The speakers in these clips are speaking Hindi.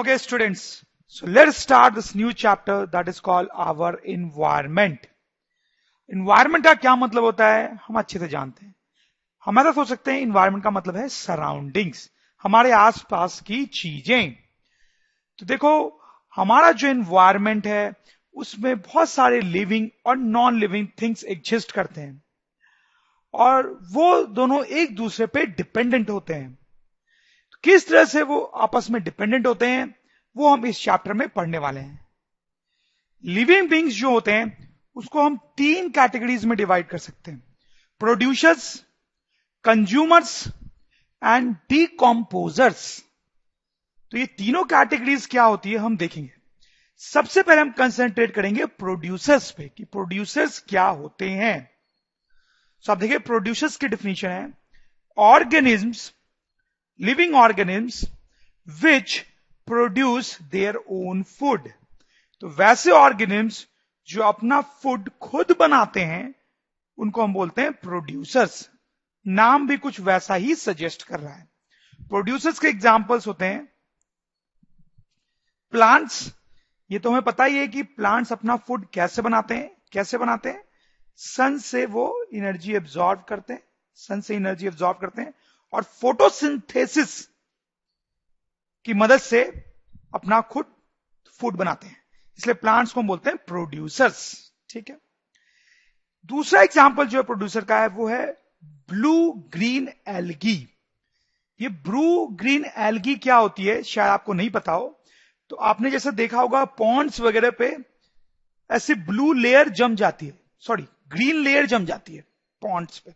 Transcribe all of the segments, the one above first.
Okay, students. So let's start this new chapter that is called our environment. Environment का क्या मतलब होता है? हम अच्छे से जानते हैं। हम ऐसा सोच सकते हैं इन्वायरमेंट का मतलब है सराउंडिंग्स हमारे आसपास की चीज़ें। तो देखो हमारा जो एनवायरमेंट है उसमें बहुत सारे लिविंग और नॉन लिविंग थिंग्स एग्जिस्ट करते हैं। और वो दोनों एक दूसरे पे डिपेंडेंट होते हैं। किस तरह से वो आपस में डिपेंडेंट होते हैं, वो हम इस चैप्टर में पढ़ने वाले हैं। लिविंग बींग्स जो होते हैं, उसको हम तीन कैटेगरीज में डिवाइड कर सकते हैं। प्रोड्यूसर्स कंज्यूमर्स एंड डीकॉम्पोजर्स तो ये तीनों कैटेगरीज क्या होती है, हम देखेंगे। सबसे पहले हम कंसेंट्रेट करेंगे प्रोड्यूसर्स पे कि प्रोड्यूसर्स क्या होते हैं। तो आप देखिए प्रोड्यूसर्स की डिफिनेशन है organisms living organisms which produce their own food. तो वैसे ऑर्गेनिम्स जो अपना फ़ूड खुद बनाते हैं, उनको हम बोलते हैं प्रोड्यूसर्स नाम भी कुछ वैसा ही सजेस्ट कर रहा है। प्रोड्यूसर्स के एग्जाम्पल्स होते हैं। प्लांट्स ये तो हमें पता ही है कि प्लांट्स अपना फ़ूड कैसे बनाते हैं, कैसे बनाते हैं? सन से वो एनर्जी एब्जॉर्ब करते हैं। सन से एनर्जी एब्जॉर्ब करते हैं। और फोटोसिंथेसिस की मदद से अपना खुद फ़ूड बनाते हैं। इसलिए प्लांट्स को हम बोलते हैं प्रोड्यूसर्स ठीक है? दूसरा एग्ज़ाम्पल जो है प्रोड्यूसर का है, वो है ब्लू ग्रीन एल्गी ये ब्लू ग्रीन एल्गी क्या होती है, शायद आपको नहीं पता हो तो आपने जैसे देखा होगा पॉन्ड्स वगैरह पे ऐसी ब्लू लेयर जम जाती है। सॉरी ग्रीन लेयर जम जाती है पॉन्ड्स पे।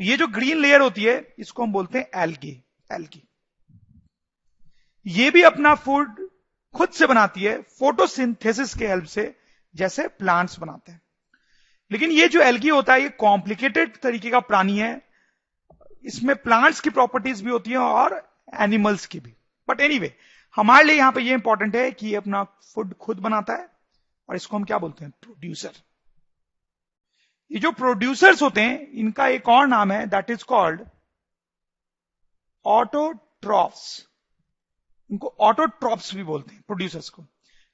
ये जो ग्रीन लेयर होती है इसको हम बोलते हैं एल्गी एल्गी। ये भी अपना फ़ूड खुद से बनाती है फोटोसिंथेसिस के हेल्प से जैसे प्लांट्स बनाते हैं। लेकिन ये जो एल्गी होता है ये कॉम्प्लिकेटेड तरीके का प्राणी है। इसमें प्लांट्स की प्रॉपर्टीज़ भी होती हैं और एनिमल्स की भी। बट एनी anyway, हमारे लिए यहाँ पे ये इंपॉर्टेंट है कि ये अपना फ़ूड खुद बनाता है और इसको हम क्या बोलते हैं? प्रोड्यूसर ये जो प्रोड्यूसर्स होते हैं, इनका एक और नाम है दैट इज़ कॉल्ड ऑटोट्रॉप्स इनको ऑटोट्रॉप्स भी बोलते हैं प्रोड्यूसर्स को।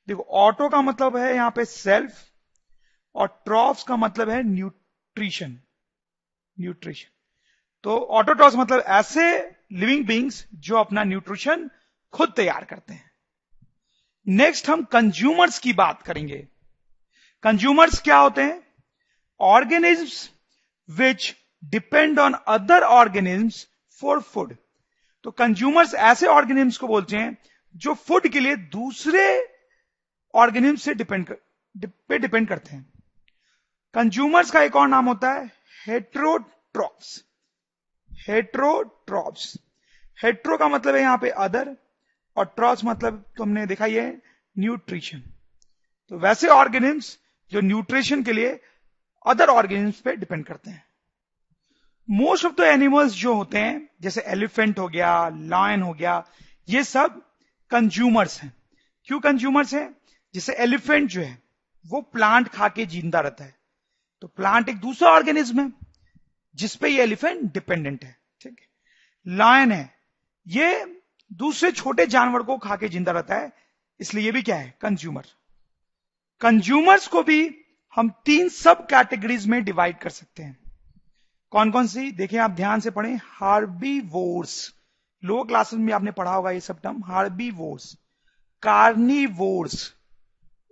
देखो ऑटो का मतलब है यहाँ पे सेल्फ और ट्रॉप्स का मतलब है न्यूट्रिशन न्यूट्रिशन तो ऑटोट्रॉप्स मतलब ऐसे लिविंग बींग्स जो अपना न्यूट्रिशन खुद तैयार करते हैं। नेक्स्ट हम कंज्यूमर्स की बात करेंगे। कंज्यूमर्स क्या होते हैं? Organisms which depend on other organisms for food. तो कंज्यूमर्स ऐसे ऑर्गेनिम्स को बोलते हैं जो फ़ूड के लिए दूसरे ऑर्गेनिज्म से डिपेंड पे डिपेंड करते हैं। कंज्यूमर्स का एक और नाम होता है हेट्रोट्रॉप्स हेट्रोट्रॉप्स हेट्रो का मतलब है यहाँ पे अदर और ट्रॉप्स मतलब तुमने देखा ये न्यूट्रिशन तो वैसे ऑर्गेनिम्स जो न्यूट्रिशन के लिए अदर ऑर्गेनिज्म पे डिपेंड करते हैं। मोस्ट ऑफ़ द एनिमल्स जो होते हैं, जैसे एलिफेंट हो गया लायन हो गया, ये सब कंज्यूमर्स हैं। क्यों कंज्यूमर्स हैं? जैसे एलिफेंट जो है, वो प्लांट खा के ज़िंदा रहता है। तो प्लांट एक दूसरा ऑर्गेनिज्म है जिसपे ये एलिफेंट डिपेंडेंट है, ठीक है? लायन है, ये दूसरे छोटे जानवर को खा के ज़िंदा रहता है, इसलिए ये भी क्या है? कंज्यूमर कंज्यूमर्स को भी हम तीन सब कैटेगरीज में डिवाइड कर सकते हैं। कौन कौन सी? देखिए आप ध्यान से पढ़ें। हार्बी वोर्स लोअर क्लासेस में आपने पढ़ा होगा ये सब term herbivores carnivores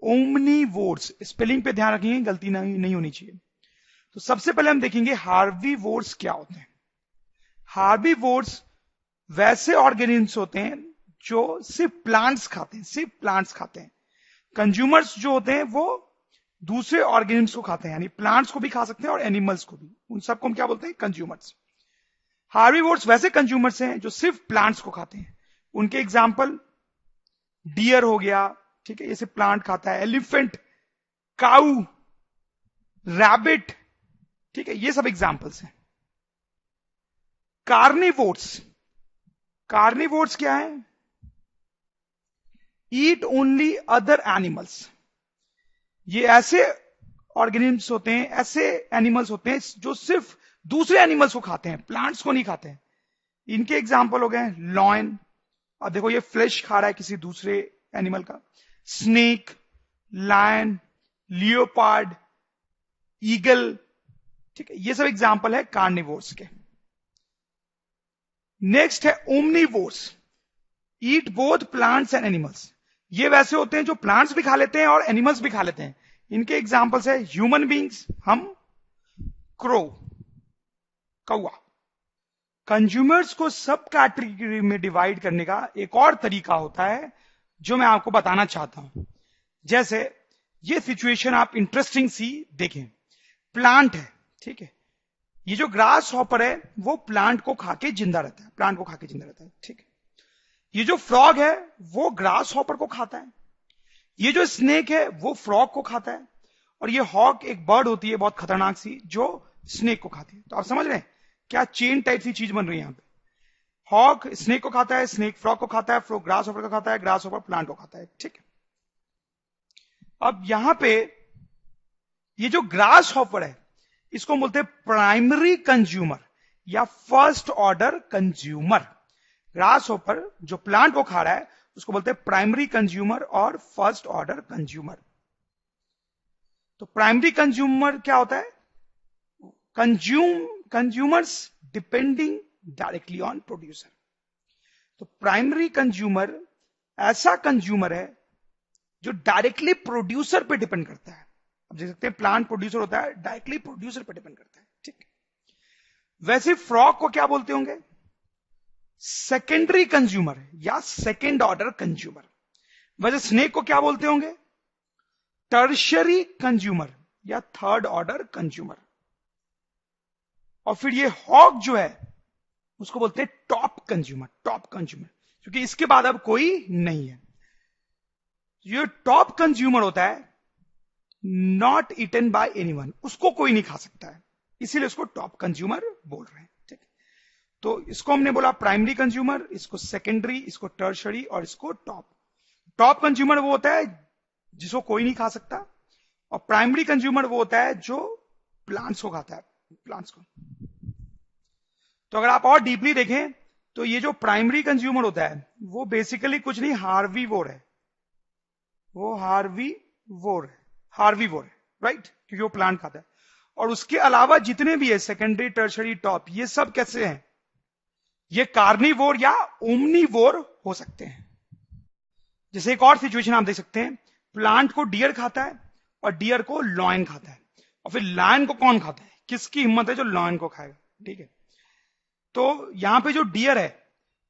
omnivores spelling पे ध्यान रखेंगे गलती नहीं, नहीं होनी चाहिए। तो सबसे पहले हम देखेंगे हार्बी वोर्स क्या होते हैं। हार्बी वोर्स वैसे ऑर्गेनिम्स होते हैं जो सिर्फ़ प्लांट्स खाते हैं सिर्फ़ प्लांट्स खाते हैं। कंज्यूमर्स जो होते हैं वो दूसरे ऑर्गेनिम्स को खाते हैं, यानी प्लांट्स को भी खा सकते हैं और एनिमल्स को भी। उन सबको हम क्या बोलते हैं? कंज्यूमर्स हार्बीवोर्स वैसे कंज्यूमर्स हैं जो सिर्फ़ प्लांट्स को खाते हैं। उनके एग्ज़ाम्पल डियर हो गया, ठीक है जैसे प्लांट खाता है। एलिफेंट काउ रैबिट ठीक है, ये सब एग्जाम्पल्स हैं। कार्निवोर्स कार्निवोर्स क्या है? ईट ओनली अदर एनिमल्स ये ऐसे ऑर्गेनिम्स होते हैं, ऐसे एनिमल्स होते हैं जो सिर्फ़ दूसरे एनिमल्स को खाते हैं प्लांट्स को नहीं खाते हैं। इनके एग्ज़ाम्पल हो गए लॉयन अब देखो ये फ्लैश खा रहा है किसी दूसरे एनिमल का। स्नेक लायन लियोपार्ड ईगल ठीक है, ये सब एग्ज़ाम्पल है कार्निवोर्स के। नेक्स्ट है omnivores eat both plants and animals ये वैसे होते हैं जो प्लांट्स भी खा लेते हैं और एनिमल्स भी खा लेते हैं। इनके एग्जाम्पल्स है ह्यूमन बींग्स हम क्रो कौआ कंज्यूमर्स को सब कैटेगरी में डिवाइड करने का एक और तरीका होता है, जो मैं आपको बताना चाहता हूँ। जैसे, ये सिचुएशन आप इंटरेस्टिंग सी देखें। प्लांट है, ठीक है। ये जो ग्रास हॉपर है, वो प्लांट को खा के ज़िंदा रहता है प्लांट को खा के ज़िंदा रहता है, ठीक है। ये जो फ्रॉग है, वो ग्रास हॉपर को खाता है। ये जो स्नेक है, वो फ्रॉग को खाता है। और ये हॉक एक बर्ड होती है, बहुत खतरनाक सी, जो स्नेक को खाती है। तो आप समझ रहे हैं क्या चेन टाइप सी चीज़ बन रही है यहाँ पे? हॉक स्नेक को खाता है, स्नेक फ्रॉग को खाता है, फ्रॉग ग्रास हॉपर को खाता है ग्रास हॉपर प्लांट को खाता है। ठीक है। अब यहाँ पे ये जो ग्रास हॉपर है, इसको बोलते हैं प्राइमरी कंज्यूमर या first order consumer. Grasshopper जो प्लांट को खा रहा है, उसको बोलते हैं प्राइमरी कंज्यूमर और फ़र्स्ट ऑर्डर कंज्यूमर तो प्राइमरी कंज्यूमर क्या होता है? Consume consumers depending directly on producer तो प्राइमरी कंज्यूमर ऐसा कंज्यूमर है जो डायरेक्टली प्रोड्यूसर पे डिपेंड करता है. अब देख सकते हैं प्लांट प्रोड्यूसर होता है डायरेक्टली प्रोड्यूसर पे डिपेंड करता है. ठीक वैसे फ्रॉक को क्या बोलते होंगे? सेकेंडरी कंज्यूमर या सेकेंड ऑर्डर कंज्यूमर वैसे स्नेक को क्या बोलते होंगे? टर्शरी कंज्यूमर या थर्ड ऑर्डर कंज्यूमर और फिर ये हॉक जो है, उसको बोलते हैं टॉप कंज्यूमर टॉप कंज्यूमर क्योंकि इसके बाद अब कोई नहीं है। ये टॉप कंज्यूमर होता है नॉट इटन बाय एनी उसको कोई नहीं खा सकता है। इसीलिए उसको टॉप कंज्यूमर बोल रहे हैं। तो इसको हमने बोला प्राइमरी कंज्यूमर इसको सेकेंडरी इसको टर्शरी और इसको टॉप टॉप कंज्यूमर वो होता है जिसको कोई नहीं खा सकता और प्राइमरी कंज्यूमर वो होता है जो प्लांट्स को खाता है प्लांट्स को. तो अगर आप और डीपली देखें तो ये जो प्राइमरी कंज्यूमर होता है, वो बेसिकली कुछ नहीं हार्वी वोर है. वो हार्वी वोर है. हार्वी वोर है राइट क्योंकि वो प्लांट खाता है. और उसके अलावा जितने भी है सेकेंडरी टर्शरी टॉप ये सब कैसे हैं? ये कार्निवोर या ओमनीवोर हो सकते हैं। जैसे एक और सिचुएशन आप देख सकते हैं। प्लांट को डियर खाता है और डियर को लॉयन खाता है। और फिर लायन को कौन खाता है? किसकी हिम्मत है जो लॉयन को खाएगा ठीक है। तो यहाँ पे जो डियर है,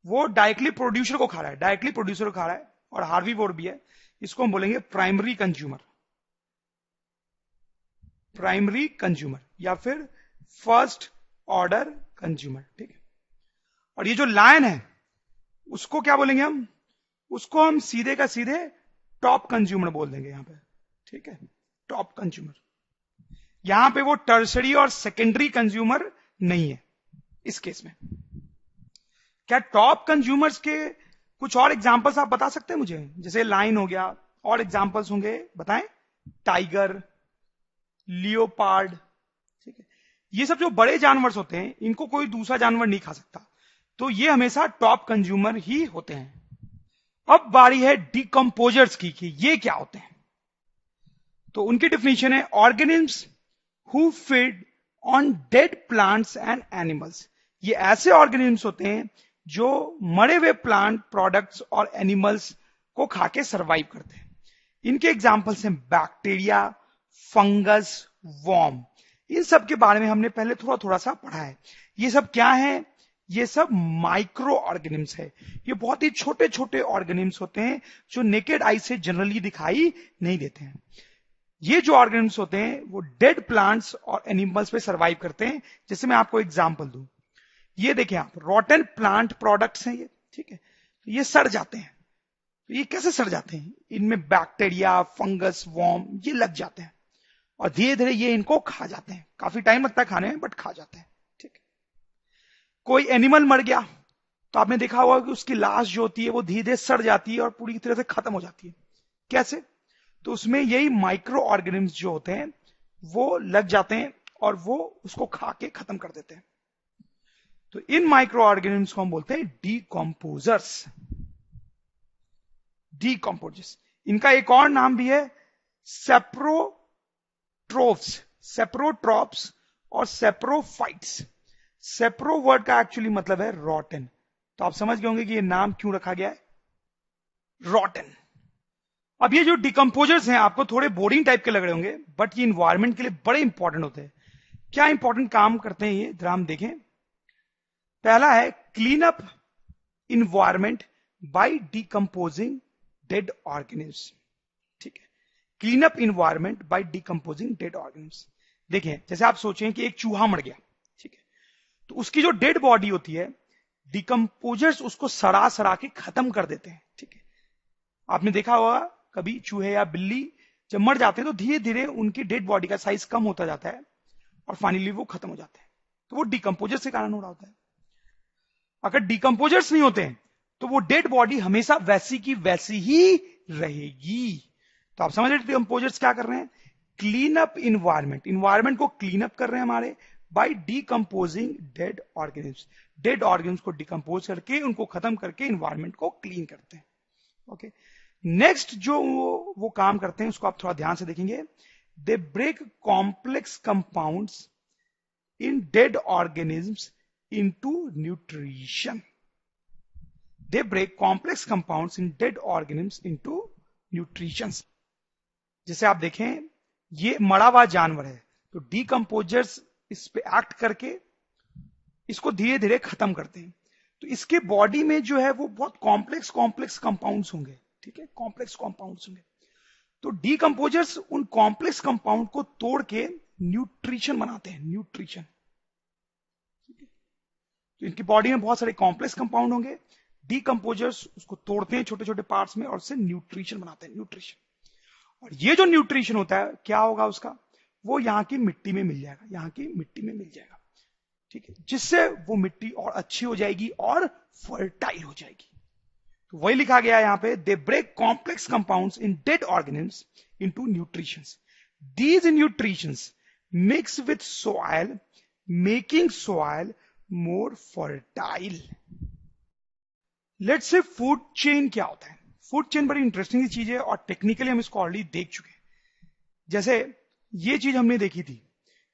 वो डायरेक्टली प्रोड्यूसर को खा रहा है। डायरेक्टली प्रोड्यूसर को खा रहा है और हार्वी वोर भी है। इसको हम बोलेंगे प्राइमरी कंज्यूमर प्राइमरी कंज्यूमर या फिर फ़र्स्ट ऑर्डर कंज्यूमर ठीक है। और ये जो लायन है, उसको क्या बोलेंगे हम? उसको हम सीधे का सीधे टॉप कंज्यूमर बोल देंगे यहाँ पे। ठीक है? Top consumer. यहाँ पे वो टर्सरी और सेकेंडरी कंज्यूमर नहीं है, इस केस में। क्या टॉप कंज्यूमर्स के कुछ और एग्जांपल्स आप बता सकते हैं मुझे? जैसे लाइन हो गया, और एग्जांपल्स होंगे, बताएँ? टाइगर, लियोपार्ड, ठीक है? ये सब जो बड़े जानवर होते हैं, इनको कोई दूसरा जानवर नहीं खा सकता। तो ये हमेशा टॉप कंज्यूमर ही होते हैं। अब बारी है डिकम्पोजर्स की कि ये क्या होते हैं। तो उनकी डिफिनेशन है organisms who feed on dead plants and animals ये ऐसे ऑर्गेनिम्स होते हैं जो मरे हुए प्लांट प्रोडक्ट्स और एनिमल्स को खा के सर्वाइव करते हैं। इनके एग्जाम्पल्स हैं बैक्टीरिया फंगस वॉर्म इन सब के बारे में हमने पहले थोड़ा थोड़ा सा पढ़ा है। ये सब क्या है? ये सब माइक्रो ऑर्गेनिम्स है। ये बहुत ही छोटे छोटे ऑर्गेनिम्स होते हैं, जो नेकेड आई से जनरली दिखाई नहीं देते हैं। ये जो ऑर्गेनिम्स होते हैं, वो डेड प्लांट्स और एनिमल्स पे सरवाइव करते हैं। जैसे मैं आपको एग्ज़ाम्पल दू। ये देखिए आप रॉटन प्लांट प्रोडक्ट्स हैं ये, ठीक है? तो ये सड़ जाते हैं। तो ये कैसे सड़ जाते हैं? इनमें बैक्टीरिया फंगस वॉर्म ये लग जाते हैं। और धीरे धीरे ये इनको खा जाते हैं। काफ़ी टाइम लगता है खाने में बट खा जाते है। कोई एनिमल मर गया तो आपने देखा होगा कि उसकी लाश जो होती है वो धीरे धीरे सड़ जाती है और पूरी तरह से खत्म हो जाती है। कैसे? तो उसमें यही माइक्रो ऑर्गेनिम्स जो होते हैं, वो लग जाते हैं और वो उसको खा के खत्म कर देते हैं। तो इन माइक्रो ऑर्गेनिम्स को हम बोलते हैं डीकम्पोजर्स डीकम्पोजर्स इनका एक और नाम भी है सेप्रोट्रोफ्स सेप्रोट्रॉप्स और सेप्रोफाइट्स सेप्रो वर्ड का एक्चुअली मतलब है रॉटन तो आप समझ गए होंगे कि ये नाम क्यों रखा गया है? रॉटन अब ये जो डिकम्पोजर्स हैं, आपको थोड़े बोरिंग टाइप के लग रहे होंगे बट ये इन्वायरमेंट के लिए बड़े इंपॉर्टेंट होते हैं। क्या इंपॉर्टेंट काम करते हैं ये? जरा हम देखें। पहला है clean up environment by decomposing dead organism ठीक है? Clean up environment by decomposing dead organism देखिए जैसे आप सोचें कि एक चूहा मर गया। तो उसकी जो डेड बॉडी होती है डिकम्पोजर्स उसको सड़ा सड़ा के खत्म कर देते हैं, ठीक है? आपने देखा होगा, कभी चूहे या बिल्ली जब मर जाते हैं तो धीरे धीरे उनकी डेड बॉडी का साइज़ कम होता जाता है और फाइनली वो खत्म हो जाते हैं। तो वो डिकम्पोजर से कारण हो रहा होता है। अगर डिकम्पोजर्स नहीं होते हैं तो वो डेड बॉडी हमेशा वैसी की वैसी ही रहेगी। तो आप समझ रहे डिकम्पोजर्स क्या कर रहे हैं? क्लीन अप इन्वायरमेंट इन्वायरमेंट को क्लीन अप कर रहे हैं हमारे। By decomposing dead organism dead organism को डिकम्पोज करके उनको खत्म करके इन्वायरमेंट को क्लीन करते हैं। Okay okay? नेक्स्ट जो वो, वो काम करते हैं उसको आप थोड़ा ध्यान से देखेंगे। They break complex compounds in dead organisms into nutrition they break complex compounds in dead organisms into nutrition जैसे आप देखें ये हुआ जानवर है। तो डीकम्पोजर्स इस पे एक्ट करके इसको धीरे धीरे खत्म करते हैं। तो इसके बॉडी में जो है वो बहुत कॉम्प्लेक्स कॉम्प्लेक्स कंपाउंड्स होंगे, ठीक है? कॉम्प्लेक्स कंपाउंड्स होंगे। तो डीकम्पोजर्स उन कॉम्प्लेक्स कंपाउंड को तोड़ के न्यूट्रिशन बनाते हैं न्यूट्रिशन तो इनकी बॉडी में बहुत सारे कॉम्प्लेक्स कंपाउंड होंगे। डीकम्पोजर्स उसको तोड़ते हैं छोटे छोटे पार्ट्स में और उससे न्यूट्रिशन बनाते हैं न्यूट्रिशन और ये जो न्यूट्रिशन होता है, क्या होगा उसका? वो यहाँ की मिट्टी में मिल जाएगा, यहाँ की मिट्टी में मिल जाएगा। ठीक है? जिससे वो मिट्टी और अच्छी हो जाएगी और फर्टाइल हो जाएगी। तो वही लिखा गया यहाँ पे they break complex compounds in dead organisms into nutritions these nutritions mix with soil making soil more fertile let's food chain क्या होता है? फ़ूड चेन बड़ी इंटरेस्टिंग चीज़ है और टेक्निकली हम इसको ऑलरेडी देख चुके हैं। जैसे ये चीज़ हमने देखी थी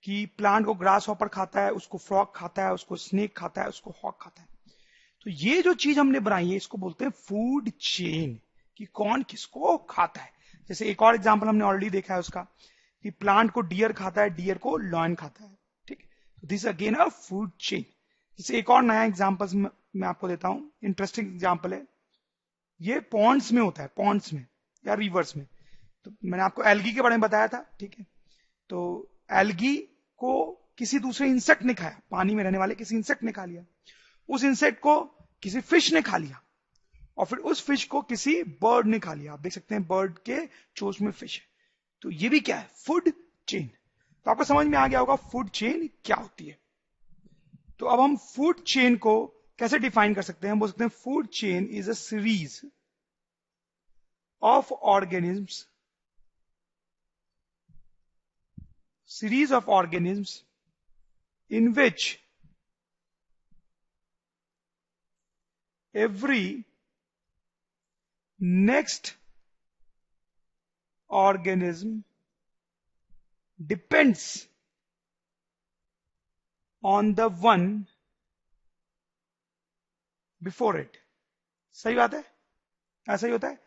कि प्लांट को ग्रास हॉपर खाता है, उसको फ्रॉक खाता है, उसको स्नेक खाता है, उसको हॉक खाता है। तो ये जो चीज़ हमने बनाई है, इसको बोलते हैं फ़ूड चेन कि कौन किसको खाता है। जैसे एक और एग्ज़ाम्पल हमने ऑलरेडी देखा है उसका, कि प्लांट को डियर खाता है डियर को लॉयन खाता है, ठीक? This again a food chain जैसे एक और नया एग्ज़ाम्पल मैं आपको देता हूँ इंटरेस्टिंग एग्ज़ाम्पल है। ये पॉन्ड्स में होता है पॉन्ड्स में, या रिवर्स में। तो मैंने आपको एल्गी के बारे में बताया था, ठीक है? तो एल्गी को किसी दूसरे इंसेक्ट ने खाया, पानी में रहने वाले किसी इंसेक्ट ने खा लिया। उस इंसेक्ट को किसी फ़िश ने खा लिया और फिर उस फ़िश को किसी बर्ड ने खा लिया। आप देख सकते हैं बर्ड के चोच में फ़िश है। तो ये भी क्या है? फ़ूड चेन तो आपको समझ में आ गया होगा फ़ूड चेन क्या होती है। तो अब हम फ़ूड चेन को कैसे डिफाइन कर सकते हैं? हम बोल सकते हैं food chain is a series of organisms series of organisms in which every next organism depends on the one before it सही बात है ऐसा ही होता है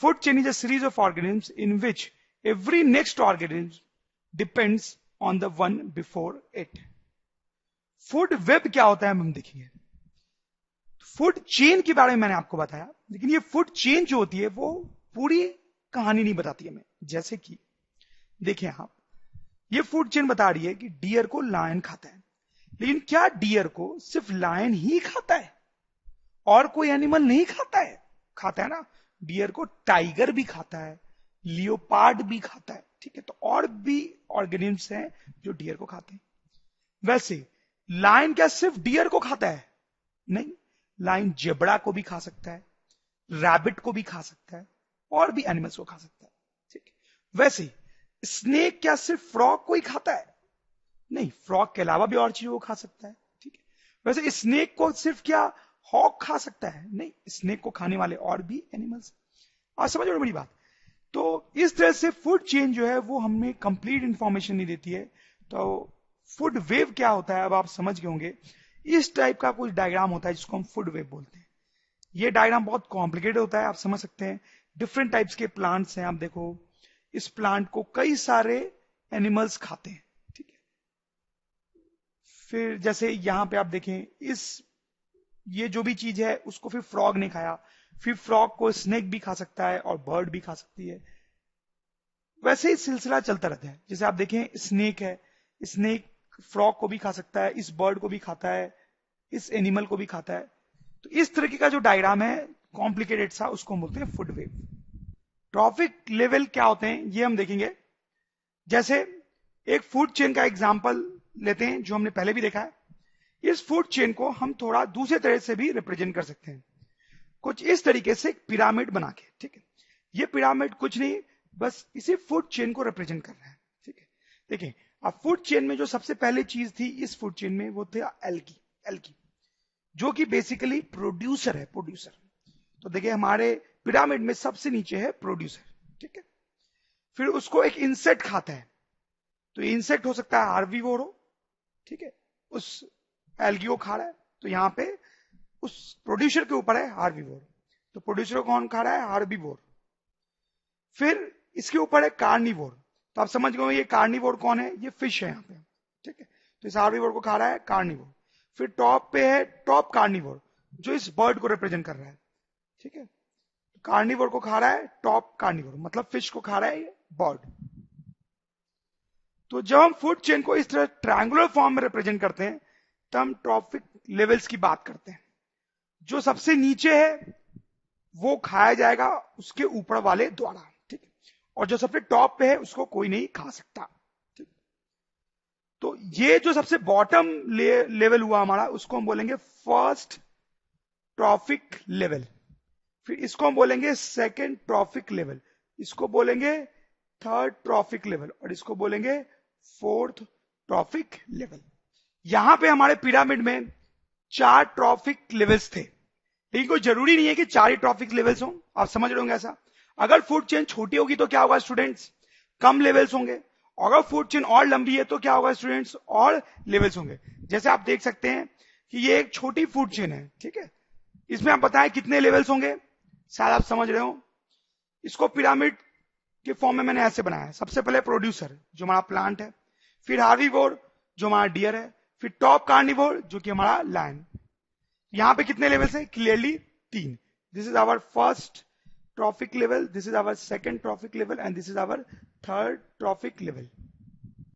food chain is a series of organisms in which every next organism depends on the one before it food web क्या होता है हम देखेंगे फ़ूड चेन के बारे में मैंने आपको बताया, लेकिन ये फ़ूड चेन जो होती है, वो पूरी कहानी नहीं बताती हमें। जैसे कि, देखिए आप, ये फ़ूड चेन बता रही है कि डियर को लायन खाता है। लेकिन क्या डियर को सिर्फ़ लायन ही खाता है? और कोई एनिमल नहीं खाता है? खाता है ना? डियर को टाइगर भी खाता है लियोपार्ड भी खाता है। ठीक है तो और भी ऑर्गेनिम्स हैं जो डियर को खाते हैं। वैसे लाइन क्या सिर्फ़ डियर को खाता है? नहीं लाइन जेबड़ा को भी खा सकता है रैबिट को भी खा सकता है, और भी एनिमल्स को खा सकता है, ठीक है। वैसे स्नेक क्या सिर्फ़ फ्रॉक को ही खाता है? नहीं फ्रॉक के अलावा भी और चीज़ों को खा सकता है, ठीक है। वैसे स्नेक को सिर्फ़ क्या हॉक खा सकता है? नहीं स्नेक को खाने वाले और भी एनिमल्स आप समझ मेरी बात? तो इस तरह से फ़ूड चेन जो है, वो हमें कंप्लीट इंफॉर्मेशन नहीं देती है। तो फ़ूड वेव क्या होता है, अब आप समझ गए होंगे। इस टाइप का कुछ डायग्राम होता है, जिसको हम फ़ूड वेव बोलते हैं। ये डायग्राम बहुत कॉम्प्लिकेटेड होता है, आप समझ सकते हैं। डिफरेंट टाइप्स के प्लांट्स हैं, आप देखो। इस प्लांट को कई सारे एनिमल्स खाते हैं, ठीक है। फिर जैसे यहाँ पे आप देखें, इस, ये जो भी चीज़ है, उसको फिर फ्रॉग ने खाया। फिर फ्रॉग को स्नेक भी खा सकता है और बर्ड भी खा सकती है। वैसे ही सिलसिला चलता रहता है। जैसे आप देखें, स्नेक है। स्नेक फ्रॉग को भी खा सकता है, इस बर्ड को भी खाता है, इस एनिमल को भी खाता है। तो इस तरीके का जो डायग्राम है, कॉम्प्लिकेटेड सा, उसको हम बोलते हैं फ़ूड वेव। ट्रॉफिक लेवल क्या होते हैं, ये हम देखेंगे। जैसे एक फ़ूड चेन का एग्ज़ाम्पल लेते हैं, जो हमने पहले भी देखा है। इस फ़ूड चेन को हम थोड़ा दूसरे तरह से भी रिप्रेजेंट कर सकते हैं। कुछ इस तरीके से पिरामिड बना के, ठीक है? ये पिरामिड कुछ नहीं, बस इसी फ़ूड चेन को रिप्रेजेंट कर रहा है, ठीक है? देखिए, अब फ़ूड चेन में जो सबसे पहले चीज़ थी इस फ़ूड चेन में वो थे एल्की एल्की जो कि बेसिकली प्रोड्यूसर है प्रोड्यूसर तो देखिए, हमारे पिरामिड में सबसे नीचे है प्रोड्यूसर ठीक है? फिर उसको एक इंसेक्ट खाता है। तो इंसेक्ट हो सकता है हो, ठीक है? उस एल्गियो खा रहा है तो यहाँ पे उस प्रोड्यूसर के ऊपर है हार्वीवोर तो प्रोड्यूसर कौन खा रहा है? हार्बीवोर फिर इसके ऊपर है कार्निवोर तो आप समझ गए ये कार्निवोर कौन है? ये फ़िश है यहाँ पे। ठीक है? तो इस हार्बीवोर को खा रहा है कार्निवोर फिर टॉप पे है टॉप कार्निवोर जो इस बर्ड को रिप्रेजेंट कर रहा है। ठीक है? कार्निवोर को खा रहा है टॉप कार्निवोर मतलब फ़िश को खा रहा है ये बर्ड तो जब हम फ़ूड चेन को इस तरह ट्रायंगुलर फॉर्म में रिप्रेजेंट करते हैं, तब हम ट्रॉफिक लेवल्स की बात करते हैं। जो सबसे नीचे है वो खाया जाएगा उसके ऊपर वाले द्वारा ठीक और जो सबसे टॉप पे है उसको कोई नहीं खा सकता ठीक? तो ये जो सबसे बॉटम ले, लेवल हुआ हमारा उसको हम बोलेंगे फ़र्स्ट ट्रॉफिक लेवल। फिर इसको हम बोलेंगे सेकेंड ट्रॉफिक लेवल। इसको बोलेंगे थर्ड ट्रॉफिक लेवल और इसको बोलेंगे फोर्थ ट्रॉफिक लेवल। यहाँ पे हमारे पिरामिड में चार ट्रॉफिक लेवल्स थे। लेकिन कोई ज़रूरी नहीं है कि चार ही ट्रॉफिक लेवल्स हो। आप समझ रहे होंगे ऐसा। अगर फ़ूड चेन छोटी होगी तो क्या होगा स्टूडेंट्स कम लेवल्स होंगे। अगर फ़ूड चेन और लंबी है तो क्या होगा स्टूडेंट्स और लेवल्स होंगे। जैसे आप देख सकते हैं कि ये एक छोटी फ़ूड चेन है, ठीक है? इसमें आप बताएँ कितने लेवल्स होंगे? शायद आप समझ रहे हो। इसको पिरामिड के फॉर्म में मैंने ऐसे बनाया सबसे पहले प्रोड्यूसर जो हमारा प्लांट है। फिर हार्वीवोर जो हमारा डियर है। फिर टॉप कार्निवोर जो कि हमारा लायन यहाँ पे कितने लेवल्स है? क्लियरली तीन। This is our first trophic level this is our second trophic level and this is our third trophic level